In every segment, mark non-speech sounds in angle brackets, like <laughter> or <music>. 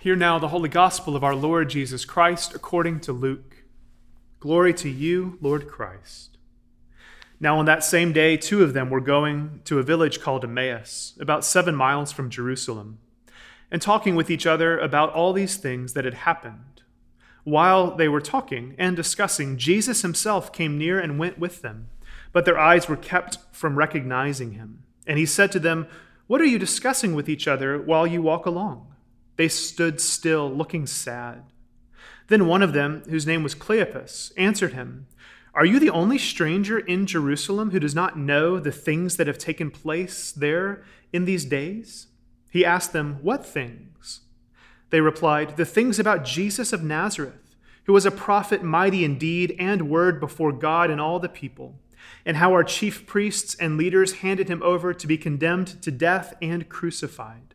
Hear now the holy gospel of our Lord Jesus Christ according to Luke. Glory to you, Lord Christ. Now, on that same day, two of them were going to a village called Emmaus, about seven miles from Jerusalem, and talking with each other about all these things that had happened. While they were talking and discussing, Jesus himself came near and went with them, but their eyes were kept from recognizing him. And he said to them, What are you discussing with each other while you walk along? They stood still, looking sad. Then one of them, whose name was Cleopas, answered him, Are you the only stranger in Jerusalem who does not know the things that have taken place there in these days? He asked them, What things? They replied, The things about Jesus of Nazareth, who was a prophet mighty in deed and word before God and all the people, and how our chief priests and leaders handed him over to be condemned to death and crucified.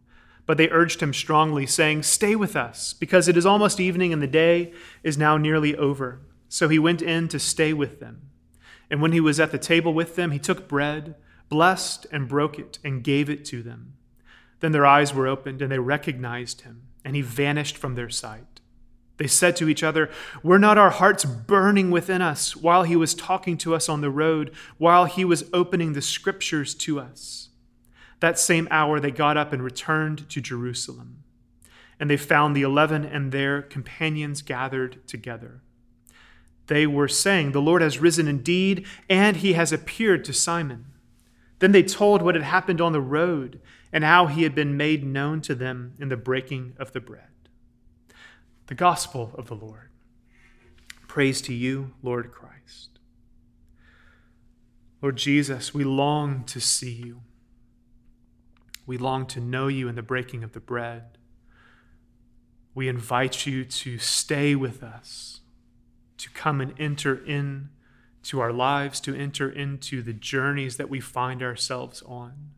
But they urged him strongly, saying, Stay with us, because it is almost evening and the day is now nearly over. So he went in to stay with them. And when he was at the table with them, he took bread, blessed and broke it, and gave it to them. Then their eyes were opened, and they recognized him, and he vanished from their sight. They said to each other, Were not our hearts burning within us while he was talking to us on the road, while he was opening the scriptures to us? That same hour they got up and returned to Jerusalem. And they found the eleven and their companions gathered together. They were saying, The Lord has risen indeed, and he has appeared to Simon. Then they told what had happened on the road and how he had been made known to them in the breaking of the bread. The gospel of the Lord. Praise to you, Lord Christ. Lord Jesus, we long to see you. We long to know you in the breaking of the bread. We invite you to stay with us, to come and enter in to our lives, to enter into the journeys that we find ourselves on,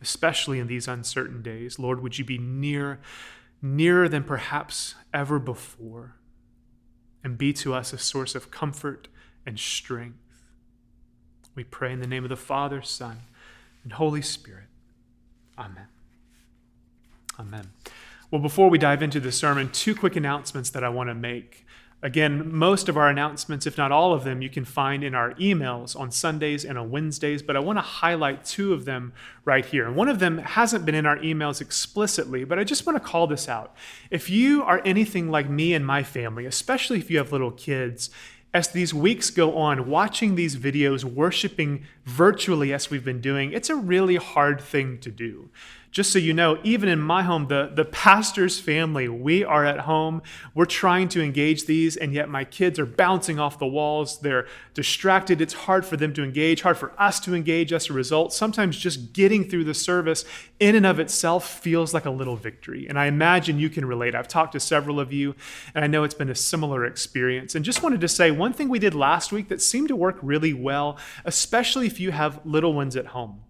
especially in these uncertain days. Lord, would you be near, nearer than perhaps ever before, and be to us a source of comfort and strength. We pray in the name of the Father, Son, and Holy Spirit. Amen. Amen. Well, before we dive into the sermon, two quick announcements that I want to make. Again, most of our announcements, if not all of them, you can find in our emails on Sundays and on Wednesdays, but I want to highlight two of them right here. And one of them hasn't been in our emails explicitly, but I just want to call this out. If you are anything like me and my family, especially if you have little kids, as these weeks go on, watching these videos, worshiping virtually as we've been doing, it's a really hard thing to do just so you know, even in my home, the, the pastor's family, we are at home. We're trying to engage these, and yet my kids are bouncing off the walls. They're distracted. It's hard for them to engage, hard for us to engage as a result. Sometimes just getting through the service in and of itself feels like a little victory. And I imagine you can relate. I've talked to several of you, and I know it's been a similar experience. And just wanted to say one thing we did last week that seemed to work really well, especially if you have little ones at home.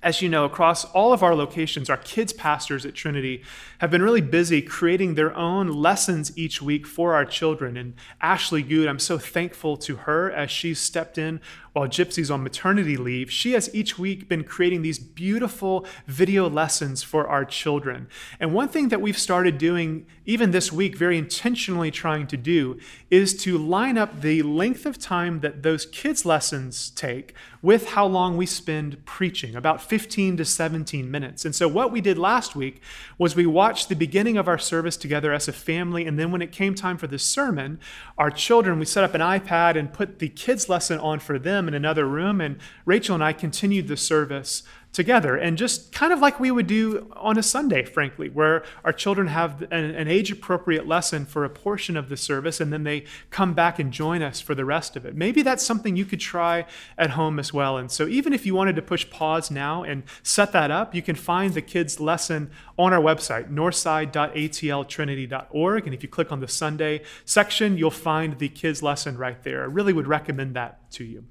As you know, across all of our locations, our kids' pastors at Trinity have been really busy creating their own lessons each week for our children. And Ashley Good, I'm so thankful to her as she's stepped in while Gypsy's on maternity leave. She has each week been creating these beautiful video lessons for our children. And one thing that we've started doing, even this week, very intentionally trying to do, is to line up the length of time that those kids' lessons take with how long we spend preaching, about 15 to 17 minutes. And so, what we did last week was we watched the beginning of our service together as a family. And then, when it came time for the sermon, our children, we set up an iPad and put the kids' lesson on for them in another room. And Rachel and I continued the service together and just kind of like we would do on a Sunday, frankly, where our children have an, an age appropriate lesson for a portion of the service and then they come back and join us for the rest of it. Maybe that's something you could try at home as well. And so, even if you wanted to push pause now and set that up, you can find the kids' lesson on our website, northside.atltrinity.org. And if you click on the Sunday section, you'll find the kids' lesson right there. I really would recommend that to you.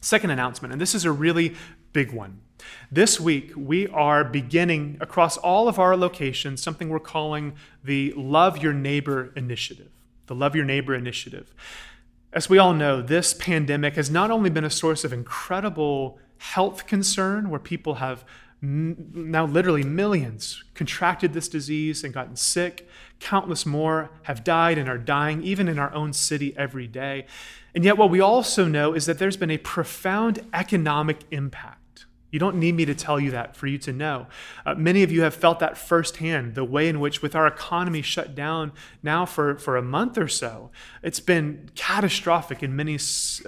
Second announcement, and this is a really big one. This week, we are beginning across all of our locations something we're calling the Love Your Neighbor Initiative. The Love Your Neighbor Initiative. As we all know, this pandemic has not only been a source of incredible health concern, where people have now literally millions contracted this disease and gotten sick. Countless more have died and are dying, even in our own city every day. And yet, what we also know is that there's been a profound economic impact you don't need me to tell you that for you to know. Uh, many of you have felt that firsthand, the way in which, with our economy shut down now for, for a month or so, it's been catastrophic in many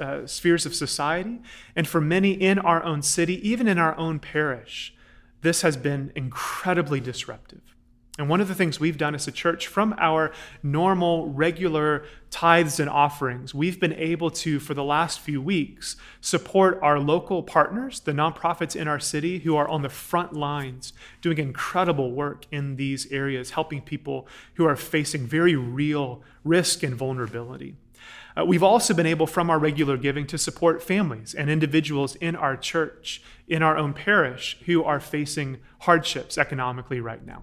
uh, spheres of society. And for many in our own city, even in our own parish, this has been incredibly disruptive. And one of the things we've done as a church from our normal, regular tithes and offerings, we've been able to, for the last few weeks, support our local partners, the nonprofits in our city who are on the front lines doing incredible work in these areas, helping people who are facing very real risk and vulnerability. Uh, we've also been able, from our regular giving, to support families and individuals in our church, in our own parish, who are facing hardships economically right now.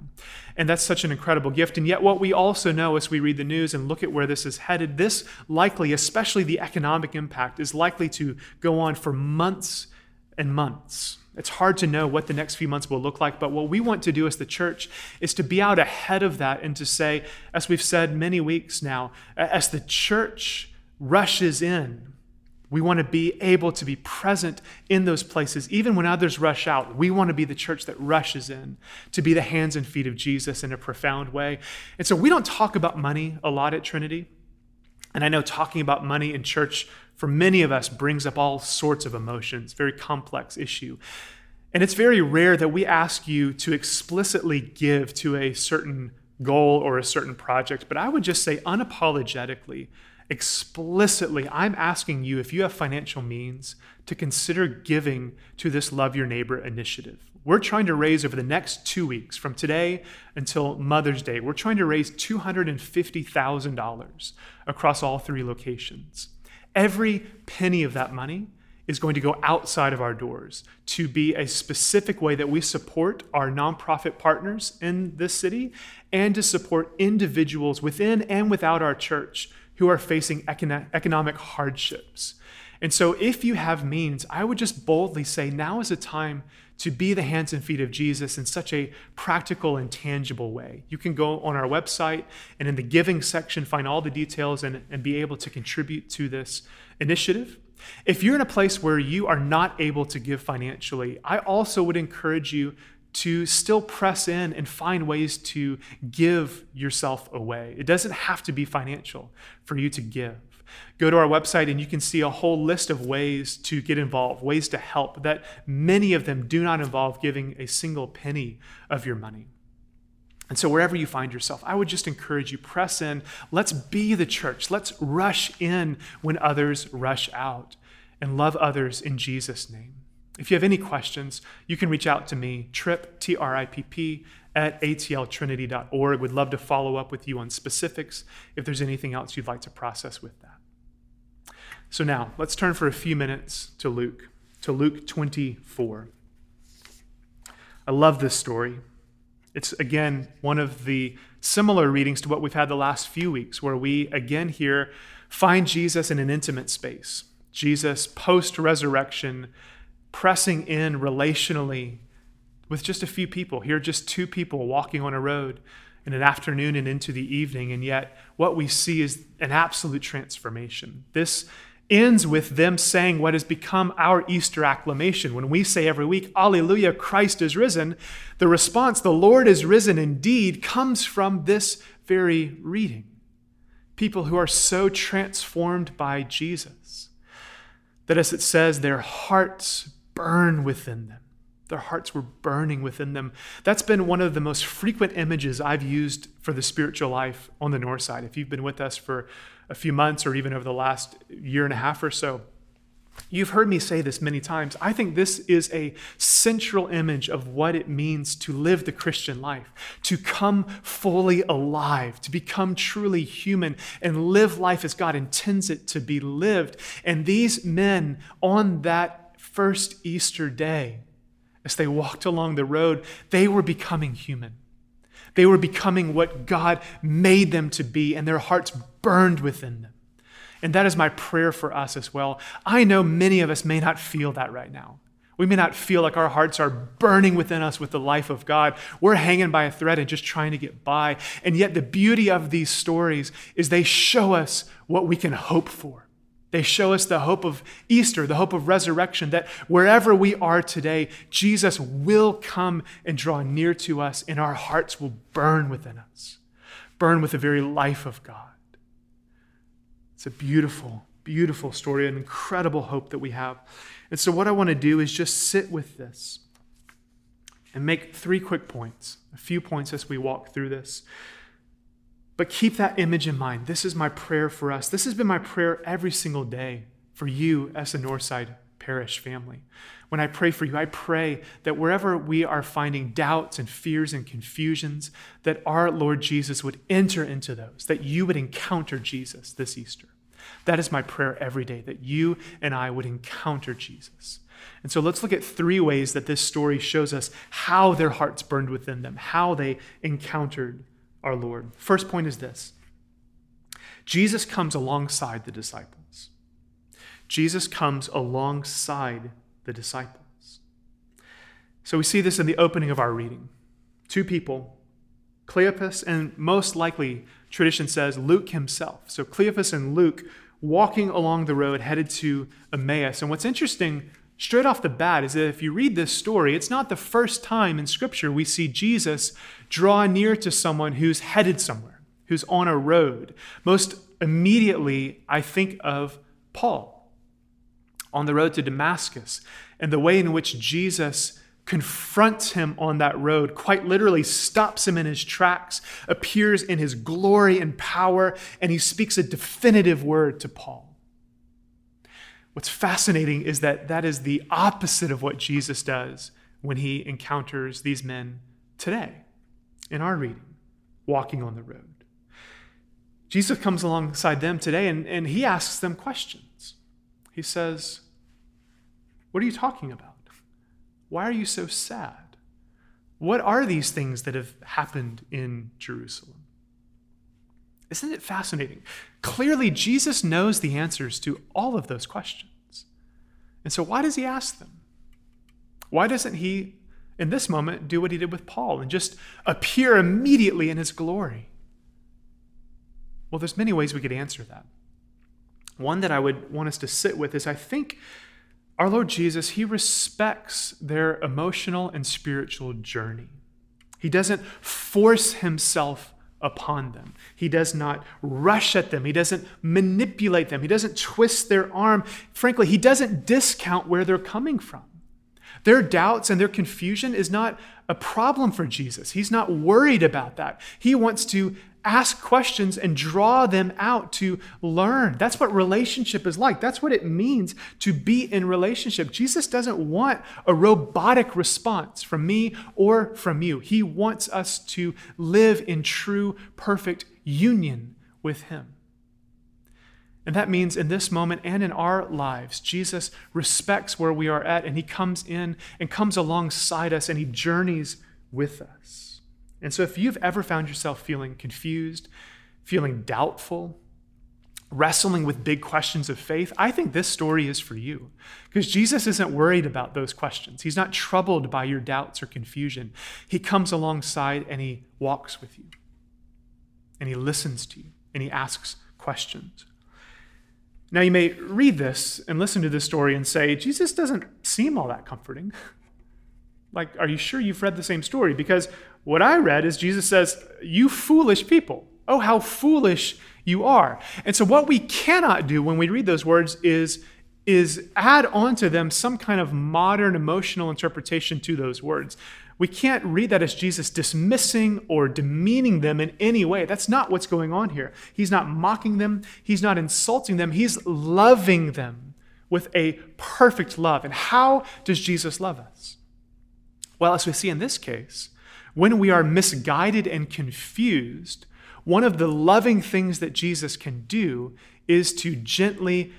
And that's such an incredible gift. And yet, what we also know as we read the news and look at where this is headed, this likely, especially the economic impact, is likely to go on for months and months. It's hard to know what the next few months will look like, but what we want to do as the church is to be out ahead of that and to say, as we've said many weeks now, as the church rushes in. We want to be able to be present in those places. Even when others rush out, we want to be the church that rushes in to be the hands and feet of Jesus in a profound way. And so we don't talk about money a lot at Trinity. And I know talking about money in church for many of us brings up all sorts of emotions, very complex issue. And it's very rare that we ask you to explicitly give to a certain goal or a certain project, but I would just say unapologetically explicitly, I'm asking you, if you have financial means, to consider giving to this Love Your Neighbor initiative. We're trying to raise over the next two weeks, from today until Mother's Day, we're trying to raise $250,000 across all three locations. Every penny of that money is going to go outside of our doors to be a specific way that we support our nonprofit partners in this city and to support individuals within and without our church who are facing economic hardships. And so, if you have means, I would just boldly say now is a time to be the hands and feet of Jesus in such a practical and tangible way. You can go on our website and in the giving section find all the details and, and be able to contribute to this initiative. If you're in a place where you are not able to give financially, I also would encourage you to still press in and find ways to give yourself away. It doesn't have to be financial for you to give. Go to our website and you can see a whole list of ways to get involved, ways to help, that many of them do not involve giving a single penny of your money. And so, wherever you find yourself, I would just encourage you press in. Let's be the church. Let's rush in when others rush out and love others in Jesus' name. If you have any questions, you can reach out to me, Tripp, T R I P P, at atltrinity.org. Would love to follow up with you on specifics if there's anything else you'd like to process with that. So now, let's turn for a few minutes to Luke, to Luke 24. I love this story. It's again one of the similar readings to what we've had the last few weeks, where we again here find Jesus in an intimate space. Jesus, post resurrection, pressing in relationally with just a few people. Here, just two people walking on a road in an afternoon and into the evening. And yet, what we see is an absolute transformation. This ends with them saying what has become our Easter acclamation. When we say every week, Alleluia, Christ is risen, the response, the Lord is risen indeed, comes from this very reading. People who are so transformed by Jesus that, as it says, their hearts burn within them. Their hearts were burning within them. That's been one of the most frequent images I've used for the spiritual life on the north side. If you've been with us for a few months or even over the last year and a half or so, You've heard me say this many times. I think this is a central image of what it means to live the Christian life, to come fully alive, to become truly human and live life as God intends it to be lived. And these men on that first Easter day, as they walked along the road, they were becoming human. They were becoming what God made them to be, and their hearts burned within them. And that is my prayer for us as well. I know many of us may not feel that right now. We may not feel like our hearts are burning within us with the life of God. We're hanging by a thread and just trying to get by. And yet, the beauty of these stories is they show us what we can hope for. They show us the hope of Easter, the hope of resurrection, that wherever we are today, Jesus will come and draw near to us, and our hearts will burn within us, burn with the very life of God. It's a beautiful, beautiful story, an incredible hope that we have. And so, what I want to do is just sit with this and make three quick points, a few points as we walk through this. But keep that image in mind. This is my prayer for us. This has been my prayer every single day for you as a Northside Parish family. When I pray for you, I pray that wherever we are finding doubts and fears and confusions, that our Lord Jesus would enter into those, that you would encounter Jesus this Easter. That is my prayer every day, that you and I would encounter Jesus. And so let's look at three ways that this story shows us how their hearts burned within them, how they encountered our Lord. First point is this Jesus comes alongside the disciples. Jesus comes alongside the disciples. So we see this in the opening of our reading. Two people, Cleopas and most likely, tradition says, Luke himself. So Cleopas and Luke walking along the road headed to Emmaus. And what's interesting straight off the bat is that if you read this story, it's not the first time in Scripture we see Jesus draw near to someone who's headed somewhere, who's on a road. Most immediately, I think of Paul on the road to Damascus and the way in which Jesus confronts him on that road, quite literally stops him in his tracks, appears in his glory and power, and he speaks a definitive word to Paul. What's fascinating is that that is the opposite of what Jesus does when he encounters these men today in our reading, walking on the road. Jesus comes alongside them today and, and he asks them questions. He says, What are you talking about? Why are you so sad? What are these things that have happened in Jerusalem? Isn't it fascinating? Clearly, Jesus knows the answers to all of those questions. And so, why does he ask them? Why doesn't he, in this moment, do what he did with Paul and just appear immediately in his glory? Well, there's many ways we could answer that. One that I would want us to sit with is I think our Lord Jesus, he respects their emotional and spiritual journey. He doesn't force himself upon them. He does not rush at them. He doesn't manipulate them. He doesn't twist their arm. Frankly, he doesn't discount where they're coming from. Their doubts and their confusion is not a problem for Jesus. He's not worried about that. He wants to ask questions and draw them out to learn. That's what relationship is like. That's what it means to be in relationship. Jesus doesn't want a robotic response from me or from you. He wants us to live in true, perfect union with Him. And that means in this moment and in our lives, Jesus respects where we are at and He comes in and comes alongside us and He journeys with us. And so, if you've ever found yourself feeling confused, feeling doubtful, wrestling with big questions of faith, I think this story is for you. Because Jesus isn't worried about those questions. He's not troubled by your doubts or confusion. He comes alongside and he walks with you, and he listens to you, and he asks questions. Now, you may read this and listen to this story and say, Jesus doesn't seem all that comforting. <laughs> like, are you sure you've read the same story? Because what I read is Jesus says, You foolish people. Oh, how foolish you are. And so, what we cannot do when we read those words is, is add onto them some kind of modern emotional interpretation to those words. We can't read that as Jesus dismissing or demeaning them in any way. That's not what's going on here. He's not mocking them, he's not insulting them, he's loving them with a perfect love. And how does Jesus love us? Well, as we see in this case, when we are misguided and confused, one of the loving things that Jesus can do is to gently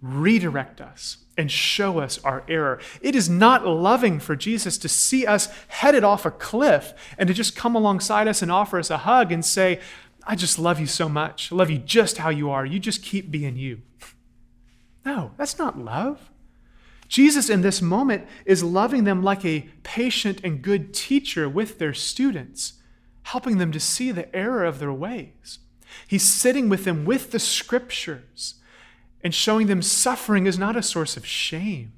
redirect us and show us our error. It is not loving for Jesus to see us headed off a cliff and to just come alongside us and offer us a hug and say, I just love you so much. I love you just how you are. You just keep being you. <laughs> No, that's not love. Jesus, in this moment, is loving them like a patient and good teacher with their students, helping them to see the error of their ways. He's sitting with them with the scriptures and showing them suffering is not a source of shame,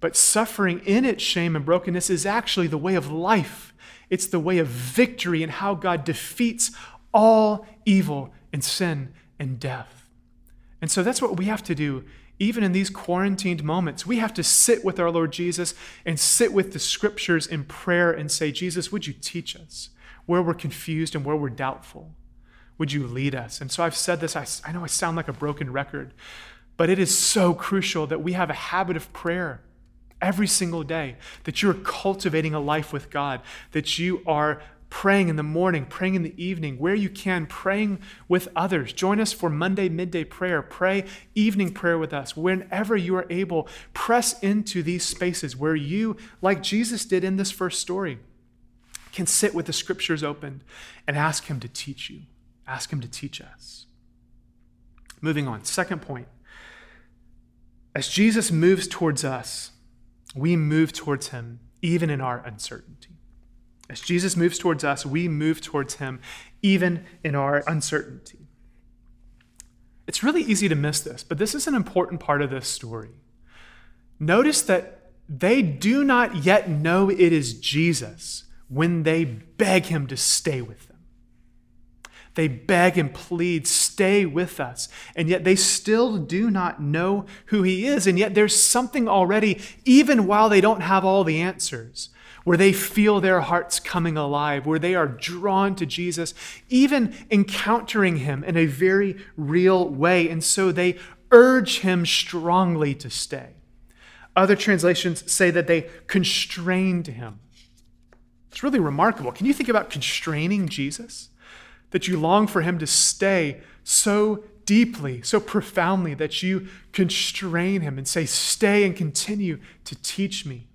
but suffering in its shame and brokenness is actually the way of life. It's the way of victory and how God defeats all evil and sin and death. And so that's what we have to do even in these quarantined moments, we have to sit with our Lord Jesus and sit with the scriptures in prayer and say, Jesus, would you teach us where we're confused and where we're doubtful? Would you lead us? And so I've said this, I, I know I sound like a broken record, but it is so crucial that we have a habit of prayer every single day, that you're cultivating a life with God, that you are praying in the morning, praying in the evening, where you can, praying with others. Join us for Monday midday prayer. Pray evening prayer with us. Whenever you are able, press into these spaces where you, like Jesus did in this first story, can sit with the scriptures open and ask Him to teach you. Ask Him to teach us. Moving on, second point. As Jesus moves towards us, we move towards Him even in our uncertainty. As Jesus moves towards us, we move towards him even in our uncertainty. It's really easy to miss this, but this is an important part of this story. Notice that they do not yet know it is Jesus when they beg him to stay with them. They beg and plead, stay with us. And yet they still do not know who he is. And yet there's something already, even while they don't have all the answers, where they feel their hearts coming alive, where they are drawn to Jesus, even encountering him in a very real way. And so they urge him strongly to stay. Other translations say that they constrained him. It's really remarkable. Can you think about constraining Jesus? That you long for him to stay so deeply, so profoundly, that you constrain him and say, Stay and continue to teach me.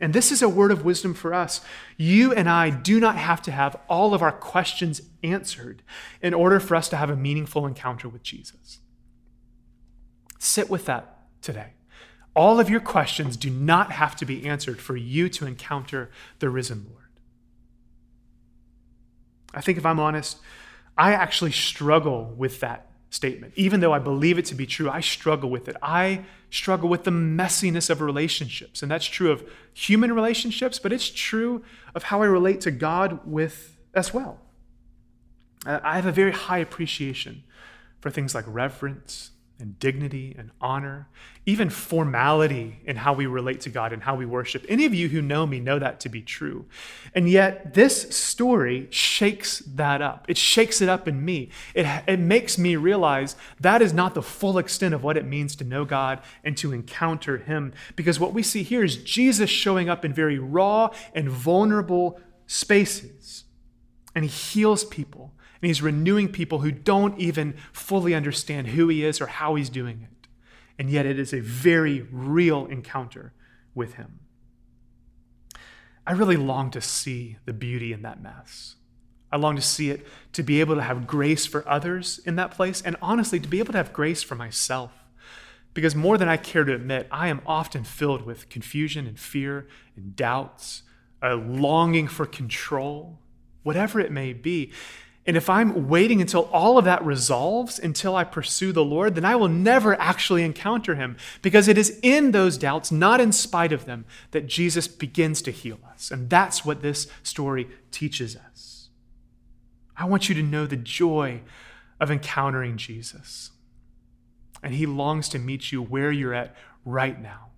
And this is a word of wisdom for us. You and I do not have to have all of our questions answered in order for us to have a meaningful encounter with Jesus. Sit with that today. All of your questions do not have to be answered for you to encounter the risen Lord. I think if I'm honest, I actually struggle with that statement. Even though I believe it to be true, I struggle with it. I struggle with the messiness of relationships. And that's true of human relationships, but it's true of how I relate to God with as well. I have a very high appreciation for things like reverence and dignity and honor, even formality in how we relate to God and how we worship. Any of you who know me know that to be true. And yet, this story shakes that up. It shakes it up in me. It, it makes me realize that is not the full extent of what it means to know God and to encounter Him. Because what we see here is Jesus showing up in very raw and vulnerable spaces. And He heals people and he's renewing people who don't even fully understand who he is or how he's doing it. And yet it is a very real encounter with him. I really long to see the beauty in that mess. I long to see it, to be able to have grace for others in that place, and honestly, to be able to have grace for myself. Because more than I care to admit, I am often filled with confusion and fear and doubts, a longing for control, whatever it may be. And if I'm waiting until all of that resolves, until I pursue the Lord, then I will never actually encounter him because it is in those doubts, not in spite of them, that Jesus begins to heal us. And that's what this story teaches us. I want you to know the joy of encountering Jesus. And he longs to meet you where you're at right now.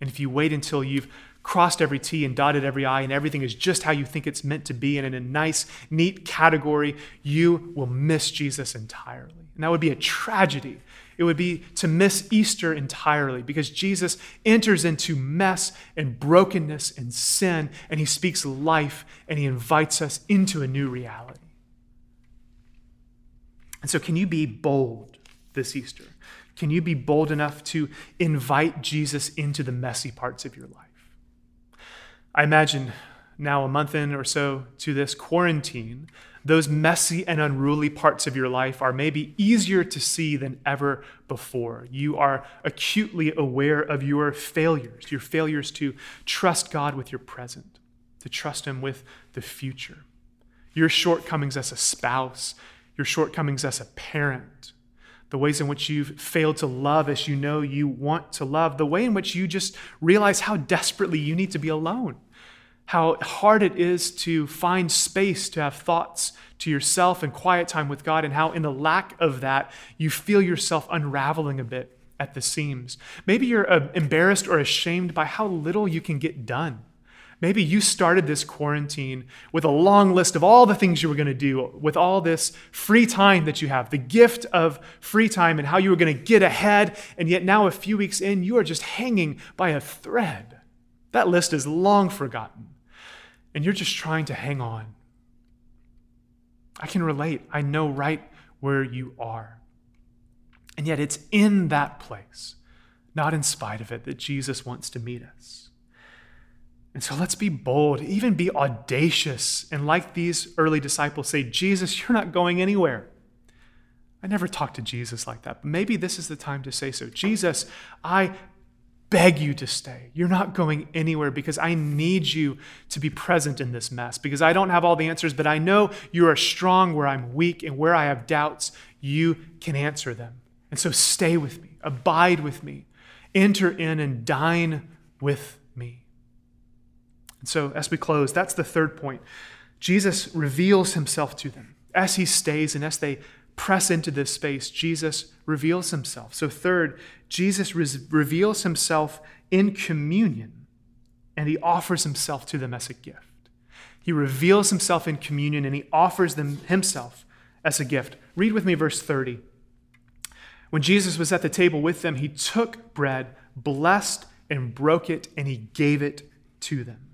And if you wait until you've crossed every T and dotted every I, and everything is just how you think it's meant to be, and in a nice, neat category, you will miss Jesus entirely. And that would be a tragedy. It would be to miss Easter entirely because Jesus enters into mess and brokenness and sin, and he speaks life and he invites us into a new reality. And so, can you be bold this Easter? Can you be bold enough to invite Jesus into the messy parts of your life? I imagine now, a month in or so to this quarantine, those messy and unruly parts of your life are maybe easier to see than ever before. You are acutely aware of your failures, your failures to trust God with your present, to trust Him with the future, your shortcomings as a spouse, your shortcomings as a parent, the ways in which you've failed to love as you know you want to love, the way in which you just realize how desperately you need to be alone how hard it is to find space to have thoughts to yourself and quiet time with God, and how in the lack of that, you feel yourself unraveling a bit at the seams. Maybe you're uh, embarrassed or ashamed by how little you can get done. Maybe you started this quarantine with a long list of all the things you were going to do, with all this free time that you have, the gift of free time, and how you were going to get ahead. And yet, now, a few weeks in, you are just hanging by a thread. That list is long forgotten and you're just trying to hang on. I can relate. I know right where you are. And yet, it's in that place, not in spite of it, that Jesus wants to meet us. And so let's be bold, even be audacious. And like these early disciples say, Jesus, you're not going anywhere. I never talked to Jesus like that, but maybe this is the time to say so. Jesus, I beg you to stay. You're not going anywhere because I need you to be present in this mess because I don't have all the answers, but I know you are strong where I'm weak and where I have doubts, you can answer them. And so stay with me, abide with me, enter in and dine with me. And so as we close, that's the third point. Jesus reveals himself to them as he stays and as they press into this space, Jesus reveals himself. So, third, Jesus re- reveals himself in communion and he offers himself to them as a gift. He reveals himself in communion and he offers them himself as a gift. Read with me verse 30. When Jesus was at the table with them, he took bread, blessed and broke it, and he gave it to them.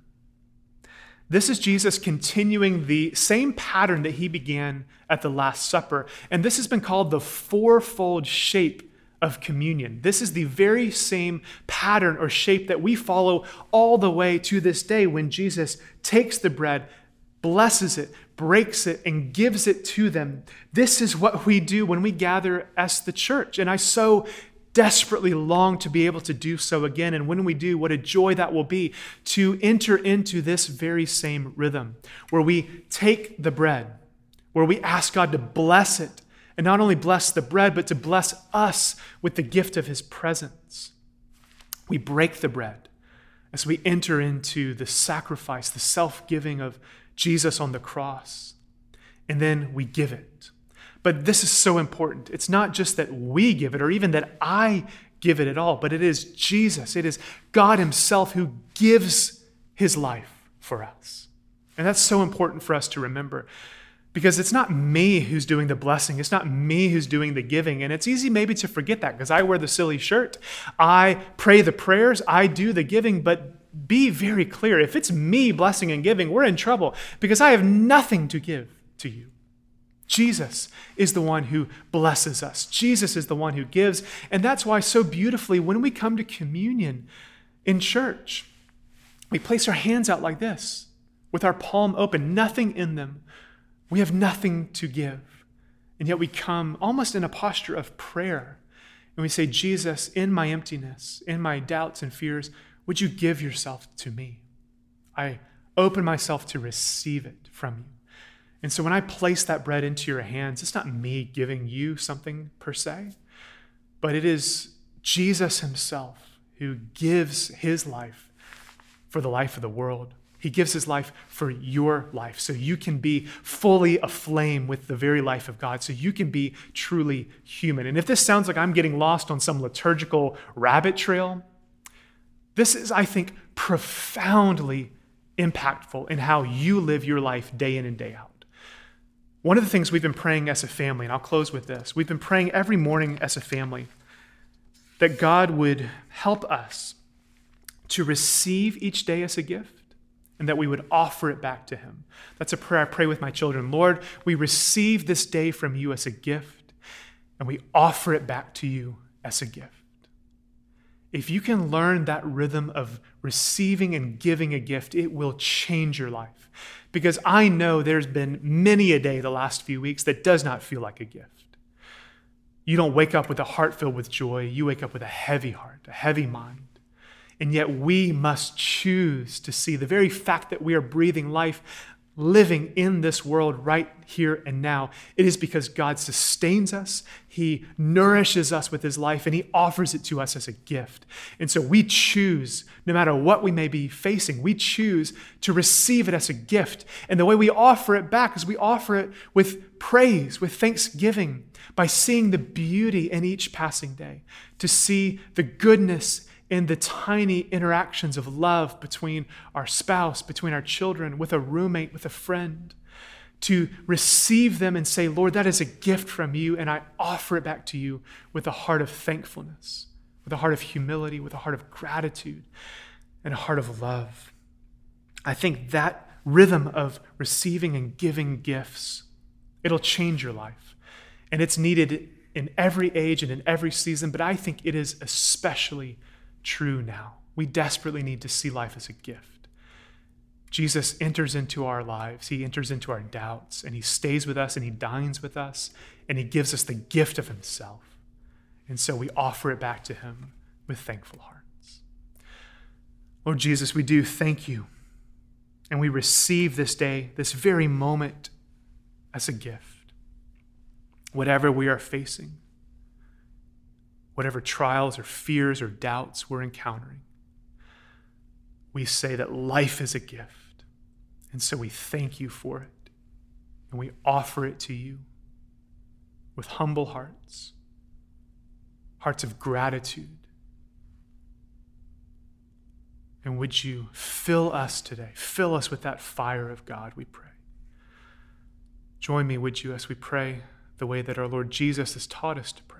This is Jesus continuing the same pattern that he began at the Last Supper. And this has been called the fourfold shape of communion. This is the very same pattern or shape that we follow all the way to this day when Jesus takes the bread, blesses it, breaks it, and gives it to them. This is what we do when we gather as the church. And I so desperately long to be able to do so again. And when we do, what a joy that will be to enter into this very same rhythm where we take the bread, where we ask God to bless it, and not only bless the bread, but to bless us with the gift of his presence. We break the bread as we enter into the sacrifice, the self giving of Jesus on the cross, and then we give it. But this is so important. It's not just that we give it or even that I give it at all, but it is Jesus. It is God Himself who gives His life for us. And that's so important for us to remember because it's not me who's doing the blessing. It's not me who's doing the giving. And it's easy maybe to forget that because I wear the silly shirt. I pray the prayers, I do the giving, but be very clear. If it's me blessing and giving, we're in trouble because I have nothing to give to you. Jesus is the one who blesses us. Jesus is the one who gives. And that's why, so beautifully, when we come to communion in church, we place our hands out like this with our palm open, nothing in them. We have nothing to give. And yet we come almost in a posture of prayer. And we say, Jesus, in my emptiness, in my doubts and fears, would you give yourself to me? I open myself to receive it from you. And so when I place that bread into your hands, it's not me giving you something per se, but it is Jesus himself who gives his life for the life of the world. He gives his life for your life so you can be fully aflame with the very life of God, so you can be truly human. And if this sounds like I'm getting lost on some liturgical rabbit trail, this is, I think, profoundly impactful in how you live your life day in and day out. One of the things we've been praying as a family, and I'll close with this we've been praying every morning as a family that God would help us to receive each day as a gift and that we would offer it back to Him. That's a prayer I pray with my children. Lord, we receive this day from you as a gift, and we offer it back to you as a gift. If you can learn that rhythm of receiving and giving a gift, it will change your life. Because I know there's been many a day the last few weeks that does not feel like a gift. You don't wake up with a heart filled with joy, you wake up with a heavy heart, a heavy mind. And yet we must choose to see the very fact that we are breathing life, living in this world right here and now. It is because God sustains us, He nourishes us with His life, and He offers it to us as a gift. And so we choose, no matter what we may be facing, we choose to receive it as a gift. And the way we offer it back is we offer it with praise, with thanksgiving, by seeing the beauty in each passing day, to see the goodness in the tiny interactions of love between our spouse, between our children, with a roommate, with a friend, to receive them and say, Lord, that is a gift from you, and I offer it back to you with a heart of thankfulness, with a heart of humility, with a heart of gratitude, and a heart of love. I think that rhythm of receiving and giving gifts, it'll change your life. And it's needed in every age and in every season, but I think it is especially true now. We desperately need to see life as a gift. Jesus enters into our lives, he enters into our doubts, and he stays with us and he dines with us, and he gives us the gift of himself. And so we offer it back to him with thankful hearts. Lord Jesus, we do thank you, and we receive this day, this very moment, as a gift. Whatever we are facing, whatever trials or fears or doubts we're encountering, we say that life is a gift. And so we thank you for it. And we offer it to you with humble hearts, hearts of gratitude. And would you fill us today? Fill us with that fire of God, we pray. Join me, would you, as we pray the way that our Lord Jesus has taught us to pray.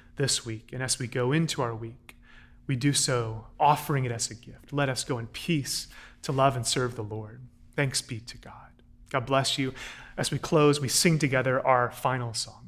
this week. And as we go into our week, we do so offering it as a gift. Let us go in peace to love and serve the Lord. Thanks be to God. God bless you. As we close, we sing together our final song.